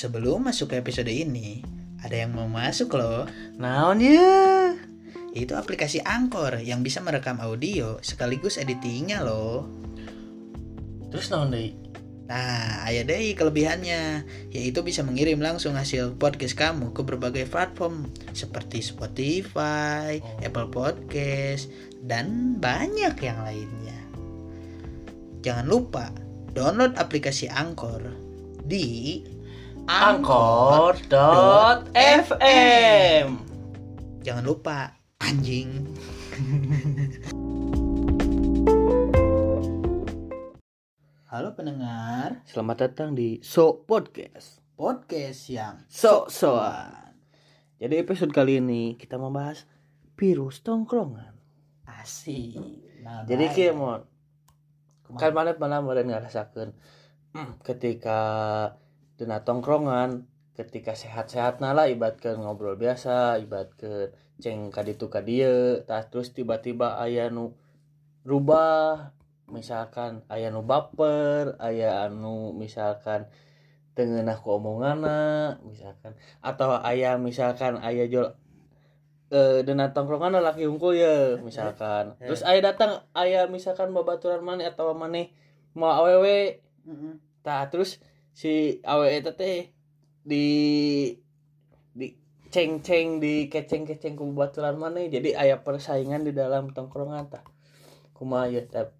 Sebelum masuk ke episode ini, ada yang mau masuk loh. Naon ya? Itu aplikasi Anchor yang bisa merekam audio sekaligus editingnya loh. Terus naon deui? Nah, ada deh kelebihannya, yaitu bisa mengirim langsung hasil podcast kamu ke berbagai platform seperti Spotify, Oh. Apple Podcast, dan banyak yang lainnya. Jangan lupa download aplikasi Anchor di Anchor.fm Jangan lupa anjing. Halo pendengar. Selamat datang di So Podcast. Podcast yang So-soan. Jadi episode kali ini kita membahas virus tongkrongan. Asik. Nah, Jadi kia mau kan mana mana meureun ngarasakeun ketika dina tongkrongan ketika sehat-sehat lah ibaratkan ngobrol biasa ibaratkan ceng kaditu kadieu tah terus tiba-tiba aya nu rubah misalkan aya nu baper aya anu misalkan tengenah ku omonganna misalkan atau aya misalkan aya jual eh dina tongkrongan laki unggul ya misalkan. Eh. terus aya datang aya misalkan babaturan mana atau mana mau awewe. Tah terus si eta teh di di ceng ceng di keceng keceng ku babaturan mana jadi aya persaingan di dalam tongkrongan tah kumaha ya tah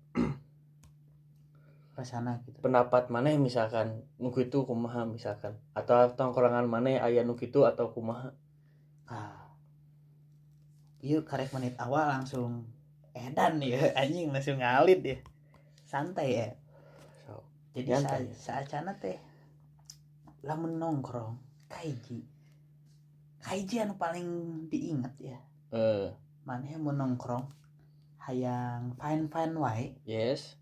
Rasana gitu. pendapat mana misalkan nu kitu kumaha misalkan atau tongkrongan mana aya nu kitu atau kumaha Ah. Yuk karek menit awal langsung edan ya anjing langsung ngalit ya. Santai ya. Jadi Nyantai. sa saacana teh lamun nongkrong kaiji. Kaiji anu paling diingat ya. eh Maneh mau nongkrong hayang fine-fine wae yes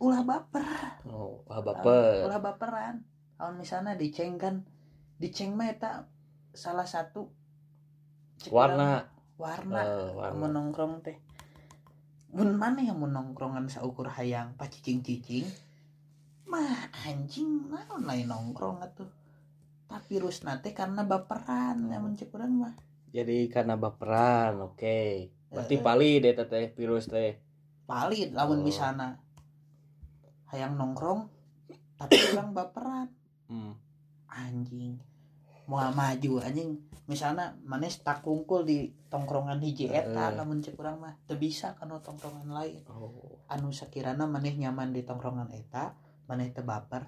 ulah baper. oh wah baper Ulah baperan. Lamun misalnya diceng kan diceng mah eta salah satu warna warna eh, warna mau nongkrong teh mun mana yang mau nongkrongan saukur hayang pacicing-cicing mah anjing naon lain nongkrong atuh tapi virus nate karena baperan ya cek urang mah. Jadi karena baperan oke. Berarti Eh, pali deh teh virus teh. Palit lamun Oh. misana hayang nongkrong tapi orang baperan. Hmm. anjing. Mau maju anjing. Misalnya mana tak kungkul di tongkrongan hiji eta Eh. lamun cek urang mah. Teu bisa kana tongkrongan lain. Oh. Anu sakirana maneh nyaman di tongkrongan eta maneh teu baper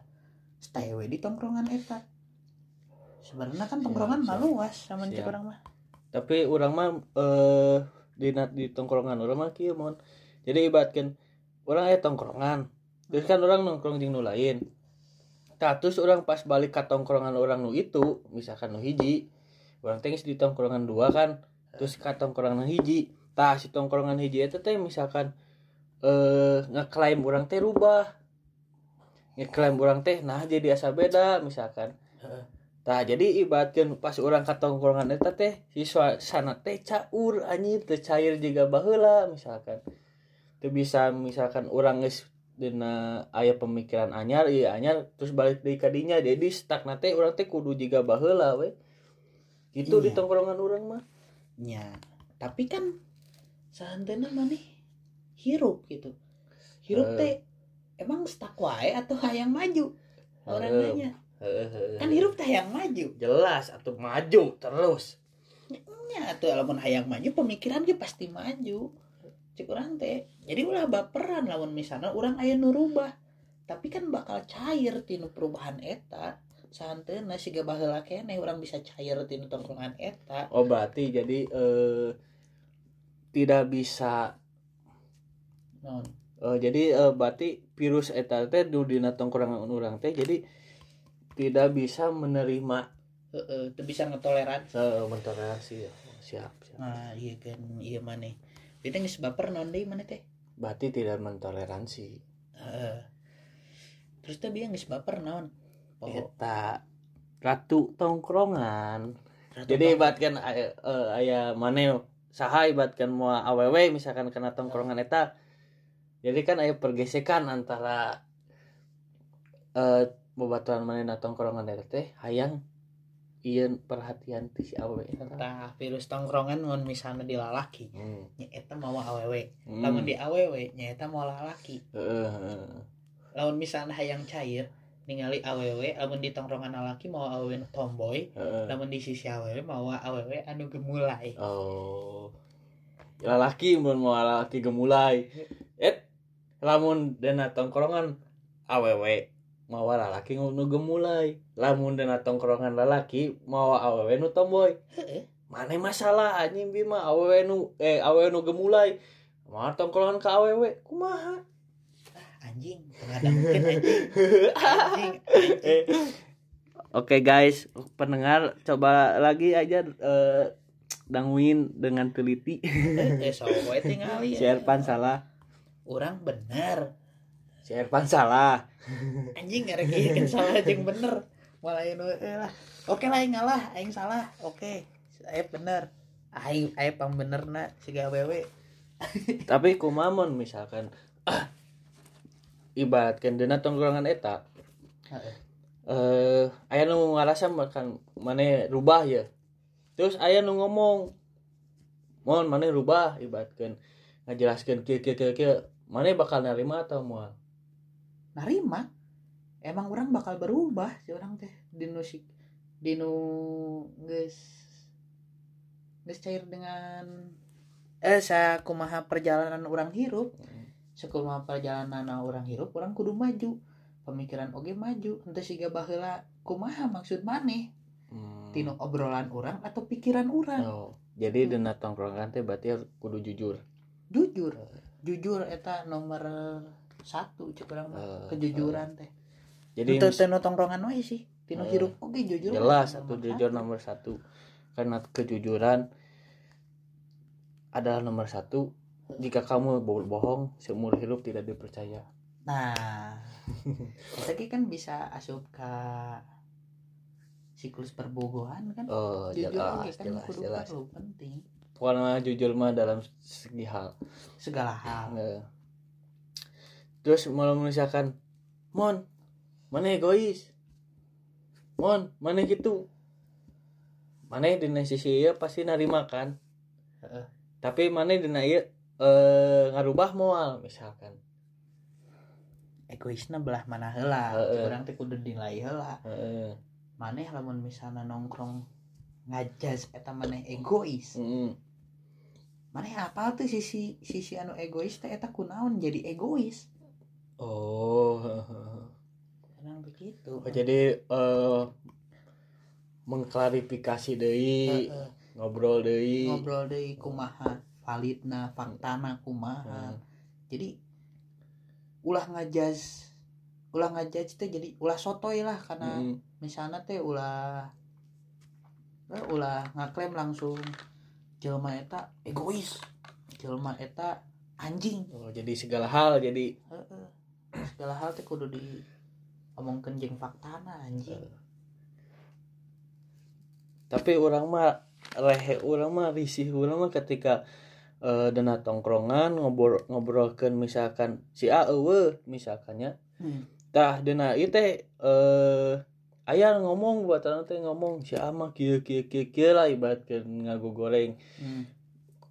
stay we di tongkrongan eta. Sebenarnya kan Siap, tongkrongan mah luas sama cek urang mah. Tapi orang mah eh di di tongkrongan orang mah kieu mon jadi ibaratkan orang aya tongkrongan. Terus kan orang nongkrong jeung nu lain. Tah, terus orang pas balik ke tongkrongan orang nu itu misalkan nu hiji orang teh geus di tongkrongan dua kan terus ke tongkrongan hiji. Tah si tongkrongan hiji eta teh misalkan eh ngeklaim orang teh rubah ngeklaim orang teh nah jadi asa beda misalkan. Tah jadi ibaratkan pas orang ke tongkrongan eta teh si suasana teh caur anjir teu cair juga baheula misalkan teu bisa misalkan orang geus dina aya pemikiran anyar iya anyar terus balik deui ka dinya jadi stuck teh urang teh kudu juga baheula we gitu di Iya. tongkrongan orang mah nya tapi kan seandainya maneh hirup gitu hirup Eh. teh emang stuck wae atau hayang maju? Orang nanya. Kan hirup teh hayang maju. Jelas atau maju terus. Nya tuh lamun hayang maju pemikiran ge pasti maju. Cek urang teh jadi ulah baperan lamun misalnya urang aya nu rubah. Tapi kan bakal cair tinu perubahan eta. Santeuna siga baheula keneh urang bisa cair tinu tongkrongan eta. Oh berarti jadi eh tidak bisa non. Eh, jadi eh, berarti virus eta teh dina tongkrongan urang teh jadi tidak bisa menerima heeh teu bisa ngetoleran eh, mentoleransi ya. siap, siap. nah iya kan iya maneh beda geus baper naon deui maneh teh Berarti tidak mentoleransi. heeh terus teh bieu geus baper naon oh Eta ratu tongkrongan. ratu Jadi tong- ibaratkan aya eh, aya maneh saha ibaratkan mau awewe misalkan kena tongkrongan eta. Jadi kan aya pergesekan antara eh babaturan mana tongkrongan teh hayang ieu perhatian ti si awewe tah virus tongkrongan mun misalnya di lalaki hmm. nyaeta mau awewe Hmm. lamun di awewe nyaeta mau lalaki Heeh, heeh. lamun misalnya hayang cair ningali awewe lamun di tongkrongan lalaki mau awewe tomboy Heeh. lamun di sisi awewe mau awewe anu gemulai Oh. Lalaki mun mau lalaki gemulai. Lamun dena tongkrongan awewe mau lalaki nu gemulai. Lamun dena tongkrongan lalaki mau awewe nu tomboy. Mana masalah anjing bima awewe nu eh awewe nu gemulai. Mau tongkrongan ke awewe kumaha? anjing ada mungkin anjing anjing Eh, Oke guys, pendengar coba lagi aja eh, danguin dengan teliti. eh so we tingali Si Erpan salah, orang bener si Erpan salah. anjing ieu kan salah anjing bener malah anu eh lah. Oke lah aing ngalah aing salah. Oke. Saya bener aing aing pang bener na siga awewe tapi kumamon misalkan ah, ibaratkan dina tongkrongan eta eh aya nu ngarasa makan mana rubah ya. Terus aya nu ngomong mon mana rubah ibaratkan ngajelaskeun kieu kieu kieu kieu mana bakal nerima atau moal narima emang orang bakal berubah si orang teh. Dinu si dinu geus geus cair dengan eh sa kumaha perjalanan orang hirup. Sakumaha perjalanan orang hirup orang kudu maju. Pemikiran oge maju. Henteu siga baheula kumaha maksud maneh? Hmm. tinu obrolan orang atau pikiran orang? Oh jadi dina tongkrongan teh berarti kudu jujur? Jujur jujur eta nomor satu cek orang mah. Eh, kejujuran teh. Jadi tongkrongan we sih. Tinu Eh, hirup oge jujur. jelas nomor jujur satu. nomor satu. Karena kejujuran adalah nomor satu. Jika kamu bohong seumur hidup tidak dipercaya. Nah, kita kan bisa asup ke siklus perbogohan kan. oh Jujur jelas kan jelas kudu jelas. penting pokoknya jujur mah dalam segi hal segala hal. Nah. terus malah misalkan mon mana egois mon mana gitu mana di sisi ieu pasti narima kan Heeh. tapi mana dina ieu eh ngarubah moal misalkan Egoisna belah mana heula. Heeh. Orang teh kudu dinilai heula. Heeh. Maneh lamun misalnya nongkrong ngajas eta maneh egois. Mm. Maneh apa tuh sisi sisi anu egois teh eta kunaon jadi egois. oh Kadang begitu. Oh, jadi eh mengklarifikasi deui Heeh. ngobrol deui ngobrol deui kumaha validna faktana kumaha Hmm. jadi ulah ngajaz ulah ngajaz teh jadi ulah sotoy lah karena Mm. misalnya teh ulah eh, ulah ngaklaim langsung jelma eta egois jelma eta anjing Oh, jadi segala hal jadi Heeh. segala hal teh kudu di omongkeun jeung faktana anjing tapi orang mah rehe orang mah risih orang mah ketika eh dana tongkrongan ngobrol ngobrolkeun misalkan si A misalkannya Hmm. tah dina ieu teh eh aya ngomong buat teh ngomong si A mah kieu kieu kieu kieu lah ibaratkeun ngago goreng. Hmm.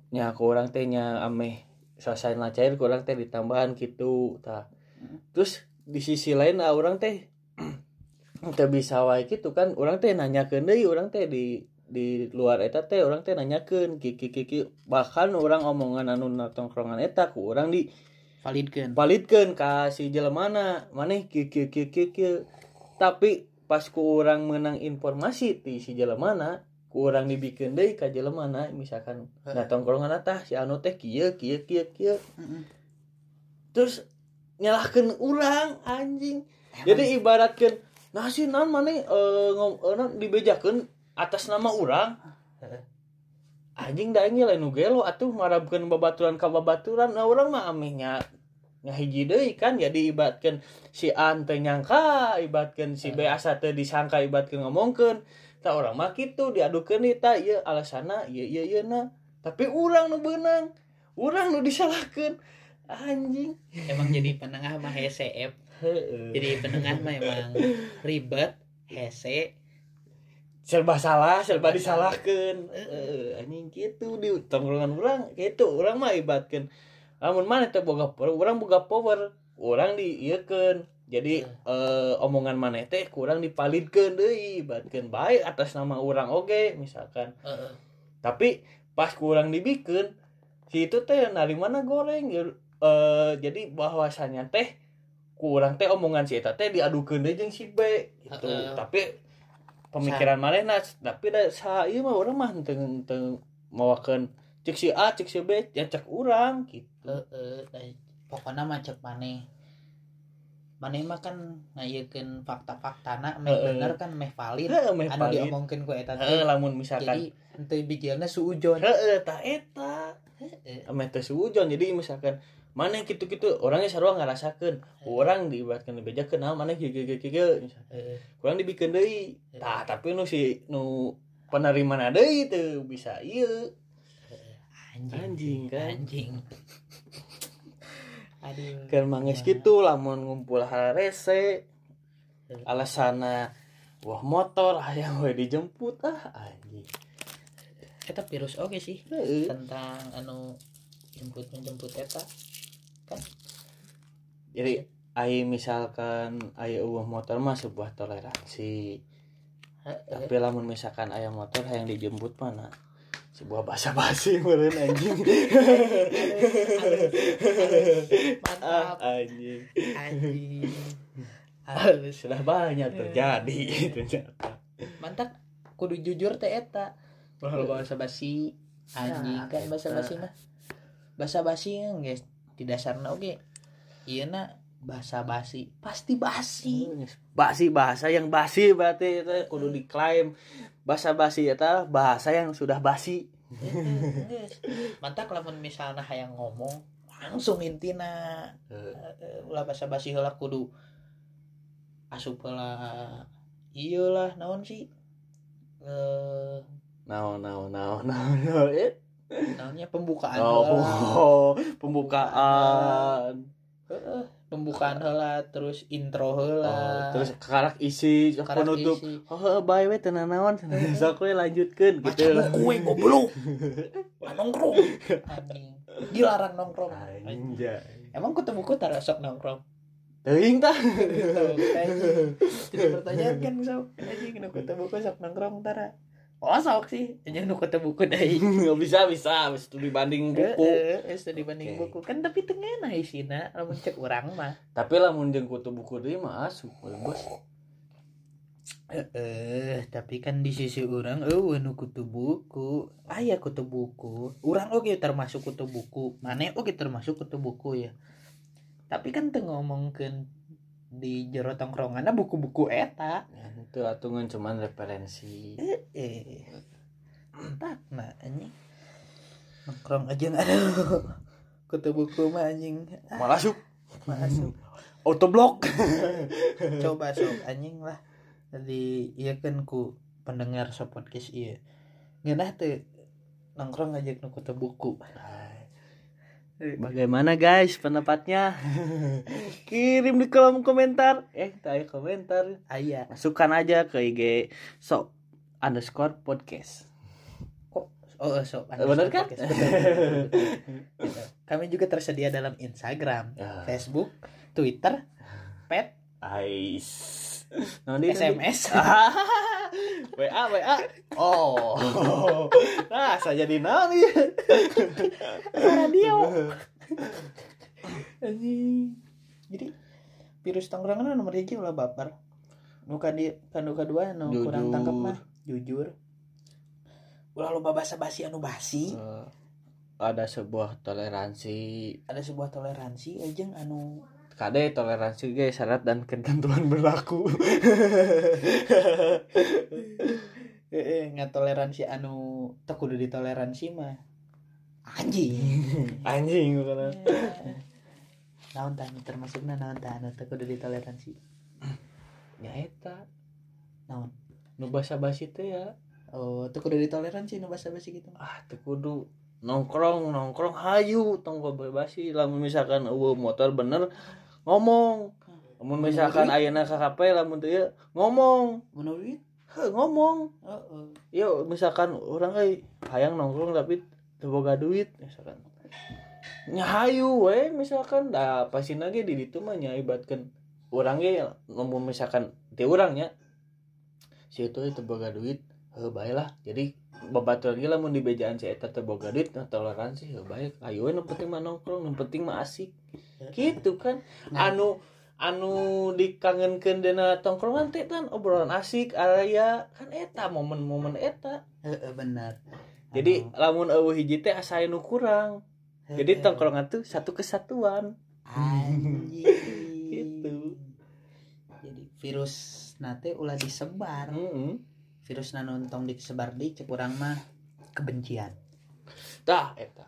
nya ku urang teh nya ameh selesai cair ku urang teh ditambahan gitu tah Hmm. terus di sisi lain ah, urang teh teu bisa wae gitu kan urang teh nanyakeun deui urang teh di di luar eta teh urang teh nanyakeun kiki kiki bahkan orang omongan anu na tongkrongan eta ku urang di validkeun. palidkeun ka si jelemana maneh kieu kieu kieu kieu tapi pas ku urang menang informasi ti si jelemana ku urang dibikeun deui ka jelemana misalkan na tongkrongan tah si anu teh kieu kieu kieu Heeh. terus nyalahkeun urang anjing. Emang jadi ibaratkan nah sih non mana eh ngom eh, non dibejakeun atas nama Heeh. anjing da ini lain nu gelo atuh marabkeun babaturan ka babaturan. Nah urang mah amehnya ngahiji deui kan jadi ibaratkan si A teh nyangka ibaratkan si B asa teh disangka ibaratkan ngomongkeun. Tak orang mah kitu diadukeun eta ieu alasana ieu ieu ieu na. Tapi urang nu beunang urang nu disalahkeun. Anjing. Emang jadi penengah mah hese Ep. Heeh. jadi penengah mah emang ribet hese. Serba salah serba disalahkan anjing gitu di tongkrongan orang gitu orang mah ibatkan lamun mana teh boga power orang boga power orang diieukeun jadi eh, omongan mana teh kurang dipalidkeun deui ibatkeun baik atas nama orang oge misalkan Heeh. tapi pas kurang dibikin si itu teh dari mana goreng ya, eh, jadi bahwasanya teh kurang teh omongan si eta teh diadukeun deui jeung si B gitu Heeh. tapi pemikiran manehna tapi da sa ieu mah urang mah teu teu mawakeun cek si A cek si B ya cek urang gitu. Heeh, da- pokoknya mah cek maneh. Maneh mah kan ngayekeun fakta-faktana meh Heeh. bener kan meh valid. Heeh, meh anu valid. diomongkeun ku eta teh. Lamun misalkan. Jadi henteu bijilna suujon. Heeh ta eta. Heeh. ame teh suujon jadi misalkan mana gitu-gitu orangnya sarua ngarasakeun. Orang diibaratkeun dibejakeun nah mana Heeh. kurang dibikin deui. Tah tapi nu si nu penerima deui teu bisa ieu anjing anjing kan? anjing. Aduh kan mangis gitu lamun ngumpul harese alasana wah motor hayang we dijemput ah anjing. Eta virus oke sih Heeh. tentang anu jemput menjemput eta jadi ai misalkan aya eueuh motor mah sebuah toleransi. Tapi lamun misalkan aya motor hayang dijemput mana sebuah bahasa basi meureun anjing. Ah mantap. Anjing. Anjing. Sudah banyak terjadi ternyata. Mantap. Kudu jujur teh eta. Kalau bahasa basi anjing Nah, kan bahasa basi mah. Bahasa basi guys di dasarnya oke iya na bahasa basi pasti basi. Basi bahasa yang basi berarti itu kudu diklaim bahasa basi itu bahasa yang sudah basi. Mantap lamun misalnya hayang ngomong langsung intina. Eh, ulah bahasa basi heula kudu asup lah naon sih? Eh naon naon naon naon naon eh? naonnya pembukaan oh, oh, pembukaan. Heeh, pembukaan heula terus intro oh, heula terus karak isi Karak penutup. isi. oh bye we tenan naon sok we lanjutkeun baca gitu. lah yang goblok? Nongkrong? Anjing. Dilarang nongkrong. Anjay. Emang kutu buku tara sok nongkrong? Teuing tah. Tuh, anjing. jadi pertanyaan kan sok anjing nu kutu buku sok nongkrong tara oh sok sih. Anjing nu buku deui nggak bisa bisa. Bisa studi banding buku. Heeh, geus teu dibanding Oke. buku. Kan tapi tengena isina lamun cek urang mah. Tapi lamun jeung kutu buku deui mah asup bos. Eh, tapi kan di sisi orang, eh, nu kutu buku, ayah kutu buku, orang oke termasuk kutu buku, mana oke termasuk kutu buku ya. Tapi kan tuh ngomongkan di jero tongkrongan buku-buku eta, Ya, itu atungan cuman referensi. Eh, eh, tak nah anjing, nongkrong aja nggak ada. Kutu buku mah anjing, ah, malah sup masuk, autoblok coba sok anjing lah, tadi iya kan ku pendengar so podcast iya, nggak tuh nongkrong aja kutu buku. Bagaimana guys pendapatnya? Kirim di kolom komentar. Eh, tanya komentar. Ayah, Masukkan aja ke IG so underscore podcast. kok oh so Bener kan? Gitu. Kami juga tersedia dalam Instagram, Ya. Facebook, Twitter, Pet, Ais. Nanti SMS. WA WA. Oh. Nah, saya jadi naon ieu? radio. Anjing. Jadi virus tongkrongan nomor hiji ulah baper. Nu kadi kanu kadua nu kurang Jujur. tangkap mah jujur. Ulah loba basa-basi anu basi. Eh, ada sebuah toleransi Ada sebuah toleransi aja anu kade toleransi ge syarat dan ketentuan berlaku. Eh, eh nggak toleransi anu teu kudu ditoleransi mah. Anjing. Anjing bukan. Naon tah anu termasukna naon tah anu teu kudu ditoleransi? Ya eta. Naon? Nu basa basi teh ya. Oh teu kudu ditoleransi nu basa-basi gitu ah teu kudu nongkrong nongkrong hayu tong bebasi lamun misalkan eueuh motor bener ngomong. Lamun misalkan ayeuna KKP lamun teu ieu ngomong. Menurut ngomong. Heeh. Yo misalkan orang euy hayang nongkrong tapi teu boga duit misalkan. Nyahayu we misalkan. Da pasti lagi di ditu mah nyaibatkeun urang ge lamun misalkan ti urang nya. Si itu teu boga duit heuh bae lah. Jadi babaturan ge lamun di bejaan si eta teu boga duit nah toleransi heuh bae ayo nu penting mah nongkrong nu penting mah asik. Gitu kan. Nah. anu anu dikangenkeun dina tongkrongan teh kan obrolan asik aya kan eta momen-momen eta. Heeh benar. Jadi lamun eueuh hiji teh asa nu kurang. Jadi tongkrongan tuh satu kesatuan. Anjing. Gitu. jadi virus nate ulah disebar. Heeh virus nanontong disebar di cek urang mah kebencian. Tah eta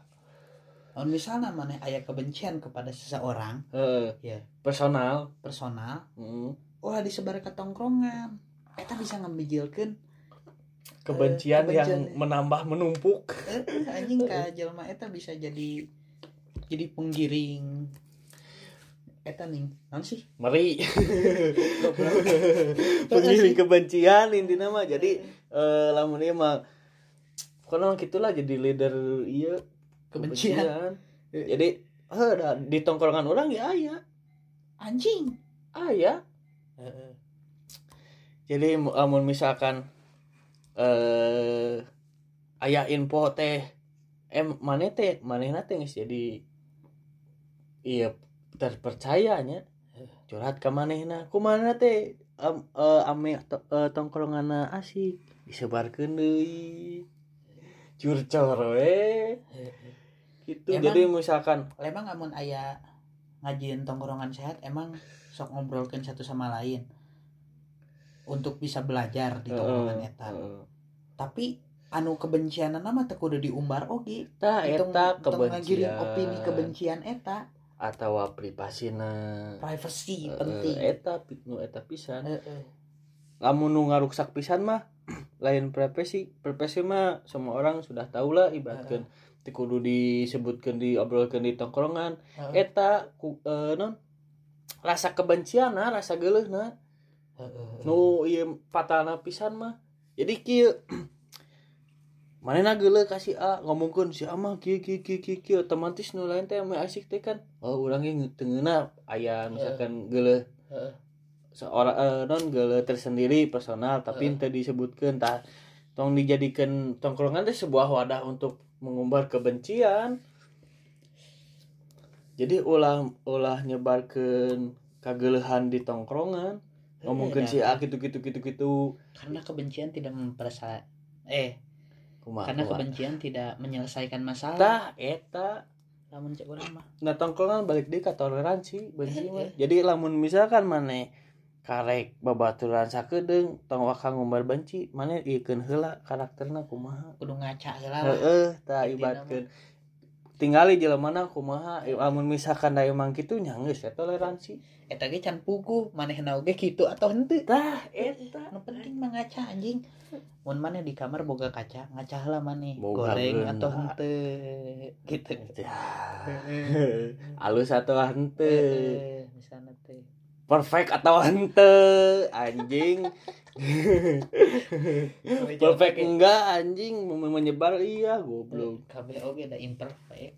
Lamun misalnya mana ayah kebencian kepada seseorang heeh. Ya. personal. Personal. Heeh ulah disebar ke tongkrongan. Eta bisa ngambijilkeun kebencian, Eh, yang kebencian. menambah menumpuk. Eh, anjing ka jelema eta bisa jadi jadi penggiring eta nih naon sih? Meri. Pengiring kebencian intinya mah jadi eh lamun ieu mah pokoknya mah gitulah jadi leader iya Kebencian. jadi heh di tongkrongan orang ya aya. Anjing. Aya. Jadi mu- lamun misalkan eh aya info teh em mana teh teh geus jadi iya terpercayanya curhat ke manehna kumaha teh am, eh, ame to, eh, tongkronganna asik disebarkeun deui. Curcor we gitu. Emang- jadi misalkan emang amun aya ngajian tongkrongan sehat emang sok ngobrolkan satu sama lain? Untuk bisa belajar di tongkrongan Heeh, eta. heeh. tapi anu kebencian nama teu kudu diumbar oge. Tah Tong- eta kebencian. opini kebencian eta atau privasina privacy Heeh, penting. eta nu eta pisan. Heeh. lamun nu ngaruksak pisan mah lain privasi privasi mah semua orang sudah tahu lah ibaratkan kudu disebutkan diobrolkan di tongkrongan. Eta ku, eh, non rasa kebencian nah rasa geuleuh nah nu ieu fatalna pisan mah jadi kieu manehna geuleuh ka si A? Ngomongkeun si A mah kieu kieu kieu kieu kieu otomatis nu lain teh asik teh kan. Oh urang ge teu ngeunah aya misalkan Heeh. seorang eh, non geuleuh tersendiri personal tapi Heeh. teu disebutkeun tah tong dijadikan tongkrongan teh sebuah wadah untuk mengumbar kebencian. Jadi ulah ulah nyebarkeun kageulehan di tongkrongan. Ngomongkeun si A gitu gitu gitu gitu karena kebencian tidak mempersa eh karena kumaha. kebencian tidak menyelesaikan masalah. Tah eta. Lamun cek urang mah. Nah tongkrongan balik deui ka toleransi benci Eh, mah. eh. jadi lamun misalkan maneh karek babaturan sakedeung tong waka ngumbar benci maneh ikeun heula karakterna kumaha? Kudu ngaca heula heeh tah ibatkeun tinggali jelemana kumaha? Lamun misalkan da emang kitu nya geus ya toleransi. Eta ge can puguh manehna oge kitu atau henteu. Tah eta. Nu penting mah ngaca anjing mun maneh di kamar boga kaca ngaca heula maneh Boga goreng atau henteu gitu. Alus atau henteu. Heeh, misalna teh. Perfect atau henteu anjing. Perfect enggak anjing. Menyebar iya goblok. Kabeh oge da imperfect.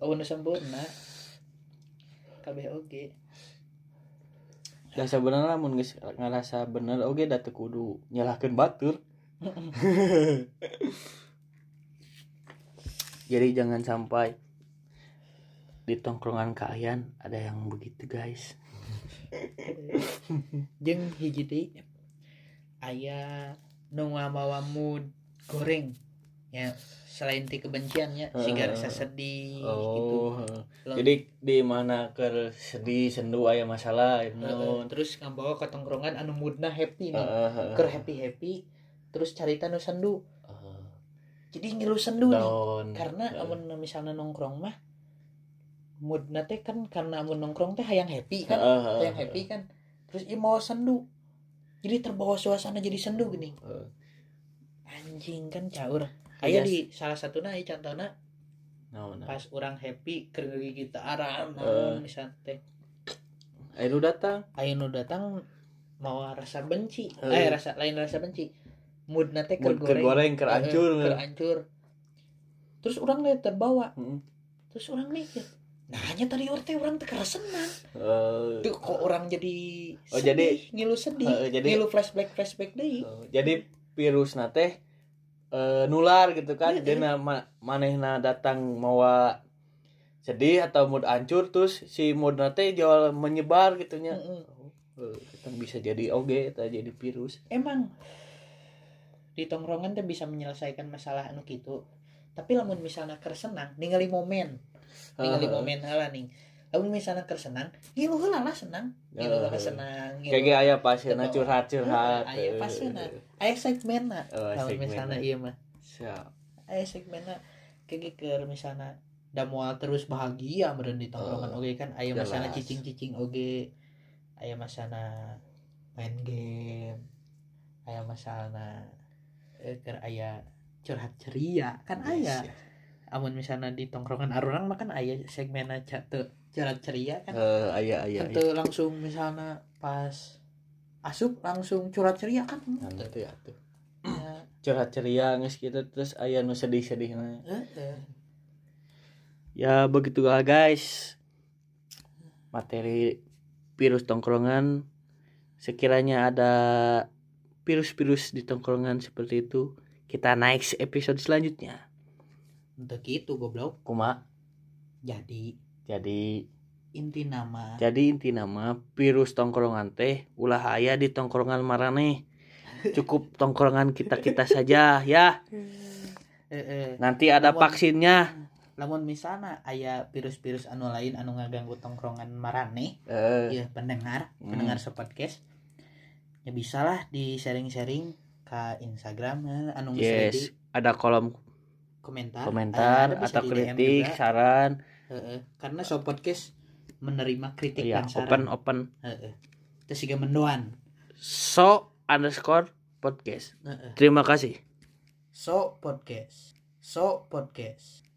Oh nu sempurna. Kabeh oge. Ya sebenarnya mun ngerasa bener oge da teu kudu nyalahkeun batur jadi jangan sampai di tongkrongan kalian ada yang begitu guys. Jeung hiji deui aya nu mood goreng ya selain ti kebenciannya siga rasa sedih gitu. Oh Lo- jadi di mana ke sedih sendu aya masalah Heeh, naon? terus ngabawa ke tongkrongan anu moodna happy nih Heeh, keur happy happy terus carita nu sendu heeh. jadi ngilu sendu nih down karena Heeh. amun misalnya nongkrong mah moodna teh kan karena amun nongkrong teh hayang happy kan heeh, hayang happy kan terus ieu mau sendu jadi terbawa suasana jadi sendu gini anjing kan caur Iya. di salah satu aya contohna Nah, nah. pas orang happy ke gitaran Eh. misalnya teh Ayo datang. ayo datang mau rasa benci Eh. eh rasa lain rasa benci mood nate keur Mood goreng, keur Eh, hancur. keur hancur terus orang lihat terbawa Heeh. terus orang mikir nah hanya tadi orang teh orang teh senang Eh, Tuh kok orang jadi Oh, sedih, jadi- ngilu sedih Eh, jadi- ngilu flashback flashback deh eh, jadi virus nate eh, nular gitu kan. Heeh. Jadi ma manehna datang mawa sedih atau mood hancur terus si mood nate jual menyebar gitunya. Mm-mm. Eh, kita bisa jadi oge eta jadi virus. emang di tongkrongan teh bisa menyelesaikan masalah anu gitu tapi lamun misalnya keur senang ningali momen ningali Heeh. momen heula nih lamun misalnya keur senang ngilu heula lah senang ngilu heula Heeh. senang Kayak ge aya pasieuna Kebawa. curhat-curhat. Heeh, aya eh, pasieuna. aya segmenna Oh, lamun misalnya iya mah Siap. aya segmenna kayak keur misalnya da moal terus bahagia meureun di tongkrongan Oh, oge kan aya jelas. masana cicing-cicing oge aya masana main game aya masana eh, keur aya curhat ceria kan aya Yes, ya. amun misalnya di tongkrongan arurang mah kan aya segmenna ca- teu curhat ceria kan Eh, aya aya. aya. Teu langsung misalnya pas asup langsung curhat ceria kan Nah, itu ya tuh. Ya, Curhat ceria geus kitu terus aya nu sedih-sedihna. heeh. Ya begitulah guys materi virus tongkrongan sekiranya ada virus-virus di tongkrongan seperti itu kita naik episode selanjutnya. Untuk itu goblok. Kuma. Jadi jadi. inti nama. Jadi inti nama virus tongkrongan teh ulah aya di tongkrongan marane. Cukup tongkrongan kita kita saja ya. Heeh. nanti ada Namun- vaksinnya. Lamun misalnya aya virus-virus anu lain anu ngaganggu tongkrongan marane eh. ya pendengar Hmm. pendengar sepodcast ya bisalah di sharing-sharing ke Instagram eh, anu yes ada kolom komentar. komentar Ada, atau kritik juga. saran. Heeh. karena so podcast menerima kritik ya dan saran. open open. Heeh. terus juga mendoan so underscore podcast. Heeh. terima kasih. So podcast. So podcast